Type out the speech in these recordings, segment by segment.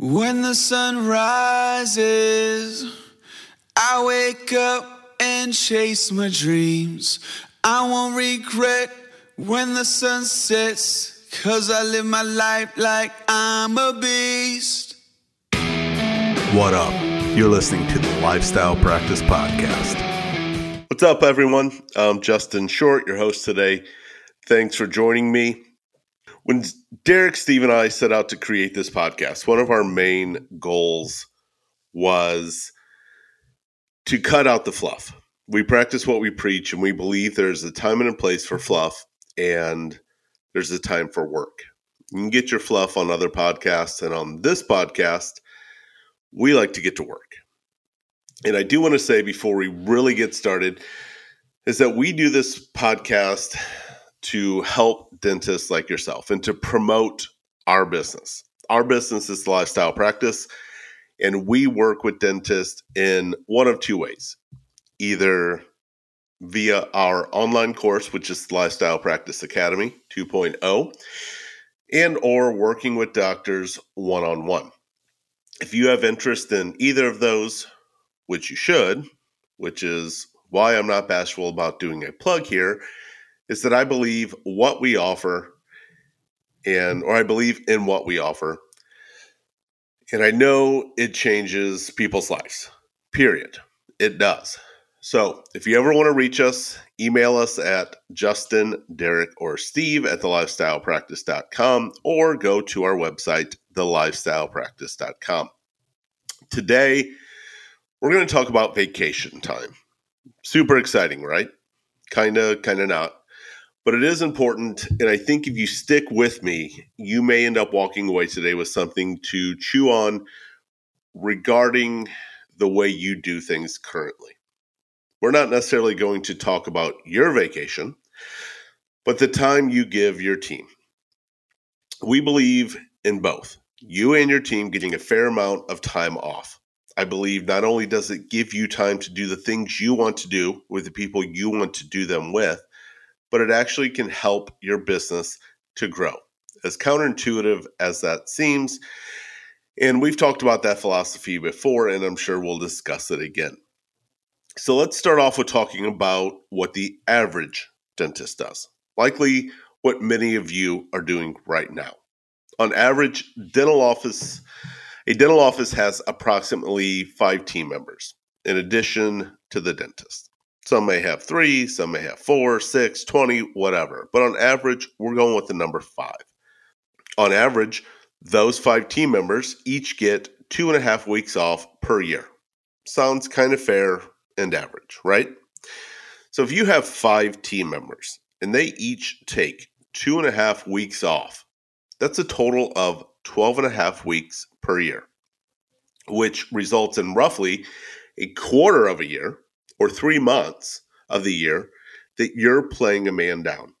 When the sun rises, I wake up and chase my dreams. I won't regret when the sun sets, cause I live my life like I'm a beast. What up? You're listening to the Lifestyle Practice Podcast. What's up, everyone? I'm Justin Short, your host today. Thanks for joining me. When Derek, Steve, and I set out to create this podcast, one of our main goals was to cut out the fluff. We practice what we preach, and we believe there's a time and a place for fluff, and there's a time for work. You can get your fluff on other podcasts, and on this podcast, we like to get to work. And I do want to say before we really get started is that we do this podcast to help dentists like yourself and to promote our business. Our business is lifestyle practice, and we work with dentists in one of two ways either via our online course which is lifestyle practice academy 2.0 and or working with doctors one-on-one if you have interest in either of those which you should which is why i'm not bashful about doing a plug here is that I believe what we offer and or I believe in what we offer. And I know it changes people's lives. Period. It does. So if you ever want to reach us, email us at Justin, Derek, or Steve at thelifestylepractice.com or go to our website, thelifestylepractice.com. Today, we're going to talk about vacation time. Super exciting, right? Kind of, kind of not. But it is important. And I think if you stick with me, you may end up walking away today with something to chew on regarding the way you do things currently. We're not necessarily going to talk about your vacation, but the time you give your team. We believe in both you and your team getting a fair amount of time off. I believe not only does it give you time to do the things you want to do with the people you want to do them with, but it actually can help your business to grow. As counterintuitive as that seems, and we've talked about that philosophy before, and I'm sure we'll discuss it again. So let's start off with talking about what the average dentist does, likely what many of you are doing right now. On average, dental office a dental office has approximately 5 team members in addition to the dentist. Some may have three, some may have four, six, 20, whatever. But on average, we're going with the number five. On average, those five team members each get two and a half weeks off per year. Sounds kind of fair and average, right? So if you have five team members and they each take two and a half weeks off, that's a total of 12 and a half weeks per year, which results in roughly a quarter of a year or three months of the year that you're playing a man down.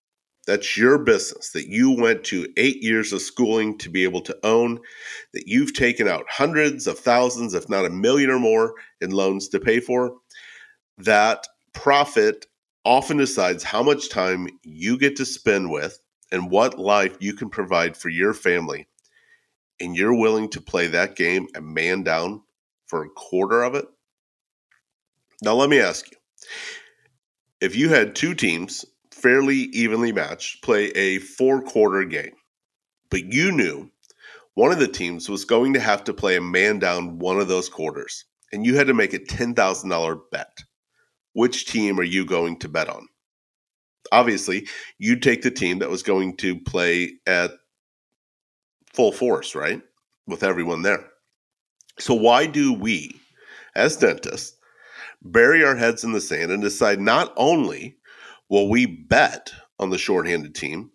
That's your business that you went to eight years of schooling to be able to own, that you've taken out hundreds of thousands, if not a million or more, in loans to pay for. That profit often decides how much time you get to spend with and what life you can provide for your family. And you're willing to play that game and man down for a quarter of it? Now, let me ask you if you had two teams fairly evenly matched play a four quarter game, but you knew one of the teams was going to have to play a man down one of those quarters, and you had to make a $10,000 bet, which team are you going to bet on? Obviously, you'd take the team that was going to play at full force, right? With everyone there. So, why do we, as dentists, bury our heads in the sand and decide not only will we bet on the shorthanded team,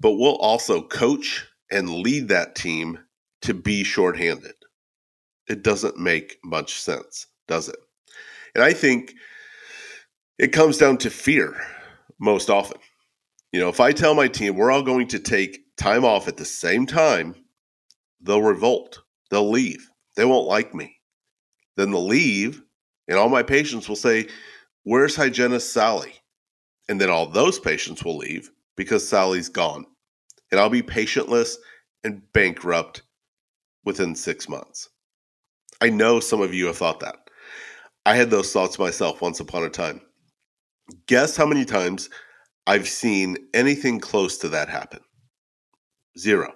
but we'll also coach and lead that team to be shorthanded. It doesn't make much sense, does it? And I think it comes down to fear most often. You know, if I tell my team we're all going to take time off at the same time, they'll revolt. They'll leave. They won't like me. Then they'll leave and all my patients will say, Where's hygienist Sally? And then all those patients will leave because Sally's gone. And I'll be patientless and bankrupt within six months. I know some of you have thought that. I had those thoughts myself once upon a time. Guess how many times I've seen anything close to that happen? Zero.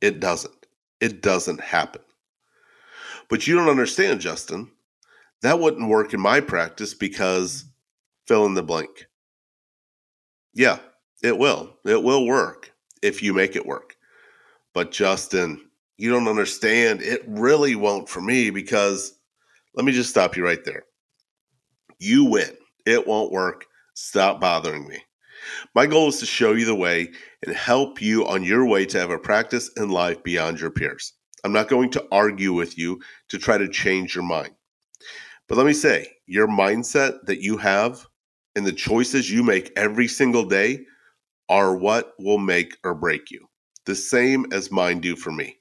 It doesn't. It doesn't happen. But you don't understand, Justin. That wouldn't work in my practice because fill in the blank. Yeah, it will. It will work if you make it work. But Justin, you don't understand. It really won't for me because let me just stop you right there. You win. It won't work. Stop bothering me. My goal is to show you the way and help you on your way to have a practice and life beyond your peers. I'm not going to argue with you to try to change your mind. But let me say, your mindset that you have and the choices you make every single day are what will make or break you, the same as mine do for me.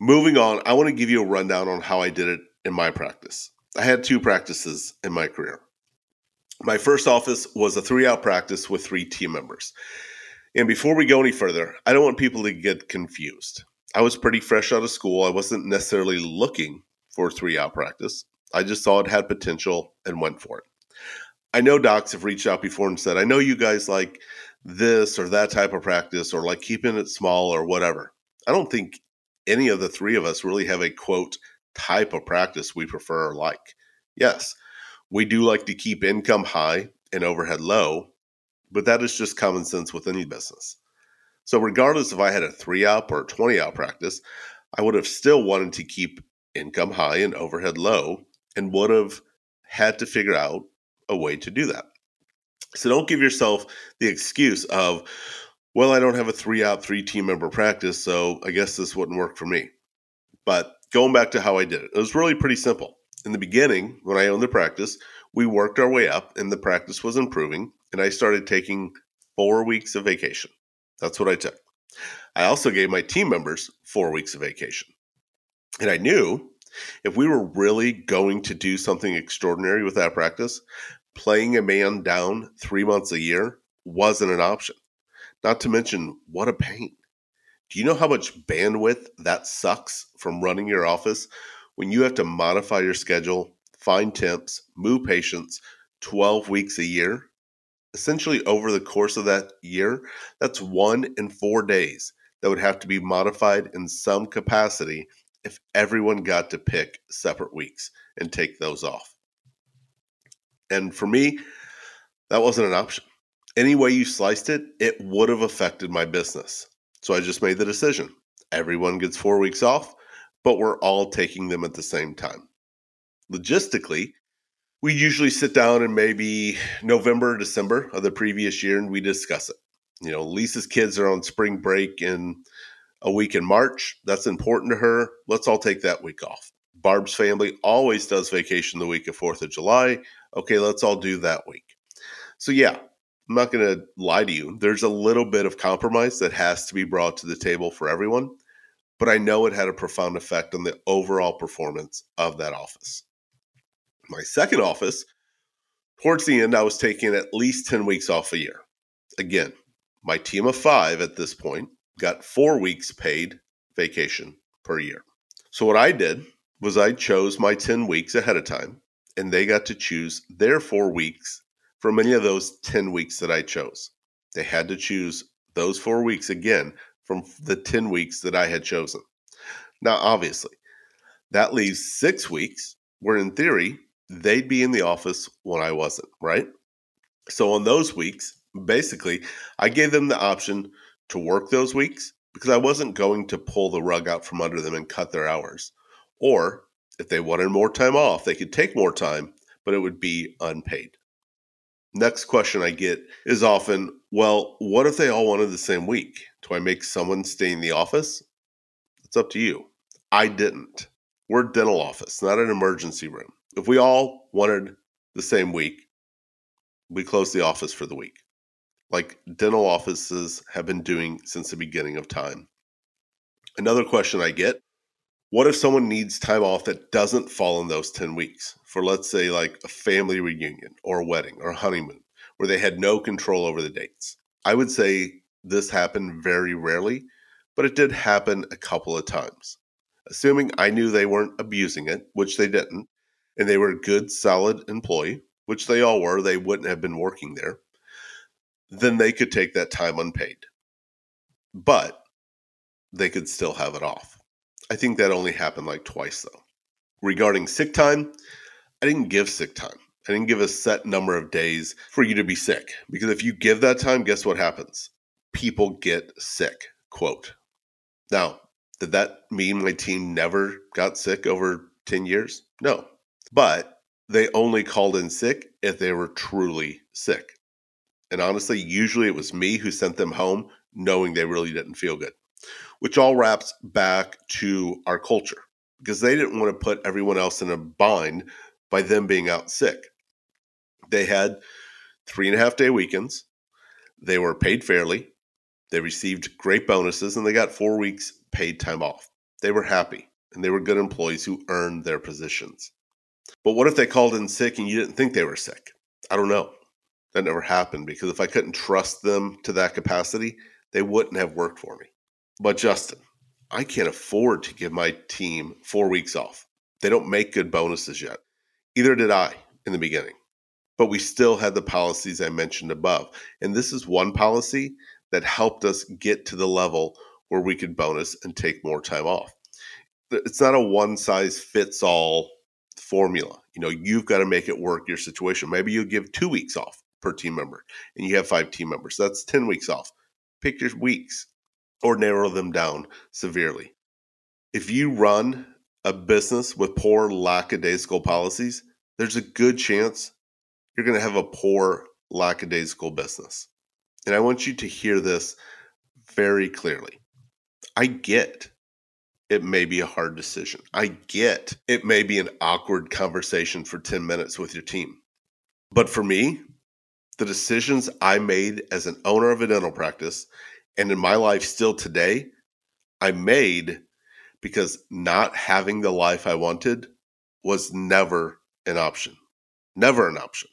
Moving on, I want to give you a rundown on how I did it in my practice. I had two practices in my career. My first office was a three op practice with three team members. And before we go any further, I don't want people to get confused. I was pretty fresh out of school. I wasn't necessarily looking for three op practice. I just saw it had potential and went for it. I know docs have reached out before and said, I know you guys like this or that type of practice or like keeping it small or whatever. I don't think any of the three of us really have a quote type of practice we prefer or like. Yes, we do like to keep income high and overhead low, but that is just common sense with any business. So, regardless if I had a three op or a 20 op practice, I would have still wanted to keep income high and overhead low and would have had to figure out a way to do that. So don't give yourself the excuse of, well, I don't have a three op, three team member practice, so I guess this wouldn't work for me. But going back to how I did it, it was really pretty simple. In the beginning, when I owned the practice, we worked our way up and the practice was improving, and I started taking four weeks of vacation. That's what I took. I also gave my team members four weeks of vacation. And I knew if we were really going to do something extraordinary with that practice, playing a man down three months a year wasn't an option. Not to mention, what a pain. Do you know how much bandwidth that sucks from running your office when you have to modify your schedule, find temps, move patients 12 weeks a year? Essentially, over the course of that year, that's one in four days that would have to be modified in some capacity if everyone got to pick separate weeks and take those off. And for me, that wasn't an option. Any way you sliced it, it would have affected my business. So I just made the decision. Everyone gets four weeks off, but we're all taking them at the same time. Logistically, we usually sit down in maybe November, or December of the previous year and we discuss it. You know, Lisa's kids are on spring break in a week in March. That's important to her. Let's all take that week off. Barb's family always does vacation the week of 4th of July. Okay, let's all do that week. So, yeah, I'm not going to lie to you. There's a little bit of compromise that has to be brought to the table for everyone, but I know it had a profound effect on the overall performance of that office. My second office, towards the end, I was taking at least 10 weeks off a year. Again, my team of five at this point got four weeks paid vacation per year. So what I did was I chose my 10 weeks ahead of time and they got to choose their four weeks from any of those 10 weeks that I chose. They had to choose those four weeks again from the 10 weeks that I had chosen. Now, obviously, that leaves six weeks where, in theory, they'd be in the office when I wasn't, right? So, on those weeks, basically, I gave them the option to work those weeks because I wasn't going to pull the rug out from under them and cut their hours. Or if they wanted more time off, they could take more time, but it would be unpaid. Next question I get is often, well, what if they all wanted the same week? Do I make someone stay in the office? It's up to you. I didn't. We're a dental office, not an emergency room. If we all wanted the same week, we close the office for the week like dental offices have been doing since the beginning of time. Another question I get what if someone needs time off that doesn't fall in those 10 weeks for, let's say, like a family reunion or a wedding or a honeymoon where they had no control over the dates? I would say this happened very rarely, but it did happen a couple of times. Assuming I knew they weren't abusing it, which they didn't, and they were a good, solid employee, which they all were, they wouldn't have been working there, then they could take that time unpaid. But they could still have it off. I think that only happened like twice, though. Regarding sick time, I didn't give sick time. I didn't give a set number of days for you to be sick because if you give that time, guess what happens? People get sick. Quote. Now, did that mean my team never got sick over 10 years? No. But they only called in sick if they were truly sick. And honestly, usually it was me who sent them home knowing they really didn't feel good, which all wraps back to our culture because they didn't want to put everyone else in a bind by them being out sick. They had three and a half day weekends. They were paid fairly. They received great bonuses and they got four weeks paid time off. They were happy and they were good employees who earned their positions. But what if they called in sick and you didn't think they were sick? I don't know. That never happened because if I couldn't trust them to that capacity, they wouldn't have worked for me. But Justin, I can't afford to give my team four weeks off. They don't make good bonuses yet. Either did I in the beginning. But we still had the policies I mentioned above. And this is one policy that helped us get to the level where we could bonus and take more time off. It's not a one size fits all formula. You know, you've got to make it work your situation. Maybe you give two weeks off per team member and you have five team members. That's 10 weeks off. Pick your weeks or narrow them down severely. If you run a business with poor lackadaisical policies, there's a good chance you're going to have a poor lackadaisical business. And I want you to hear this very clearly. I get it may be a hard decision. I get it may be an awkward conversation for 10 minutes with your team. But for me, the decisions I made as an owner of a dental practice and in my life still today, I made because not having the life I wanted was never an option. Never an option.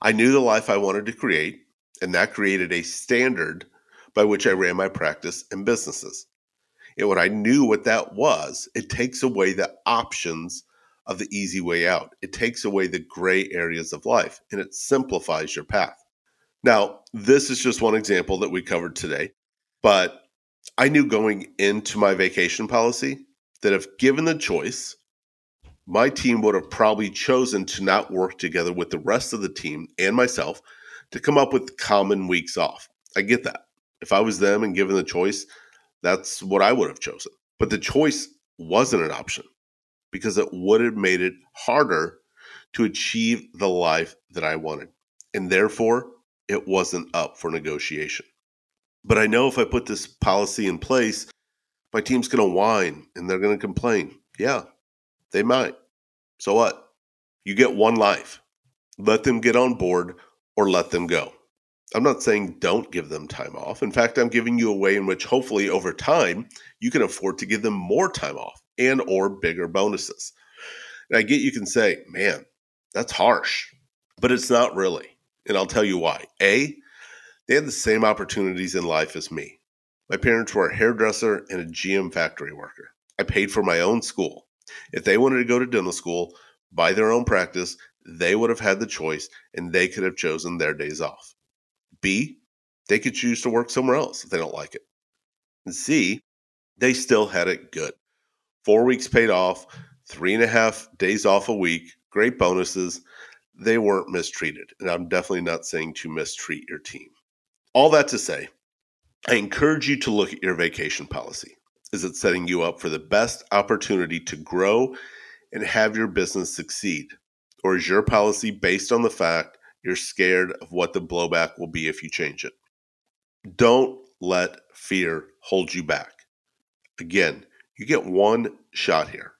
I knew the life I wanted to create, and that created a standard by which I ran my practice and businesses. And when I knew what that was, it takes away the options of the easy way out. It takes away the gray areas of life and it simplifies your path. Now, this is just one example that we covered today, but I knew going into my vacation policy that if given the choice, my team would have probably chosen to not work together with the rest of the team and myself to come up with common weeks off. I get that. If I was them and given the choice, that's what I would have chosen. But the choice wasn't an option because it would have made it harder to achieve the life that I wanted. And therefore, it wasn't up for negotiation. But I know if I put this policy in place, my team's going to whine and they're going to complain. Yeah, they might. So what? You get one life. Let them get on board or let them go. I'm not saying don't give them time off. In fact, I'm giving you a way in which hopefully over time you can afford to give them more time off and or bigger bonuses. And I get you can say, "Man, that's harsh." But it's not really. And I'll tell you why. A, they had the same opportunities in life as me. My parents were a hairdresser and a GM factory worker. I paid for my own school. If they wanted to go to dental school, buy their own practice, they would have had the choice and they could have chosen their days off. B, they could choose to work somewhere else if they don't like it. And C, they still had it good. Four weeks paid off, three and a half days off a week, great bonuses. They weren't mistreated. And I'm definitely not saying to mistreat your team. All that to say, I encourage you to look at your vacation policy. Is it setting you up for the best opportunity to grow and have your business succeed? Or is your policy based on the fact you're scared of what the blowback will be if you change it. Don't let fear hold you back. Again, you get one shot here.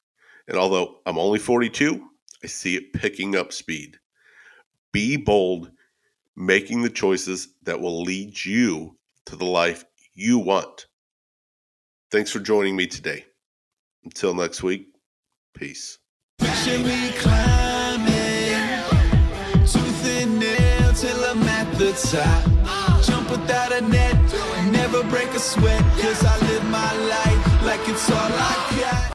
And although I'm only 42, I see it picking up speed. Be bold, making the choices that will lead you to the life you want. Thanks for joining me today. Until next week, peace. Jump without a net. Never break a sweat, cause I live my life like it's all I got.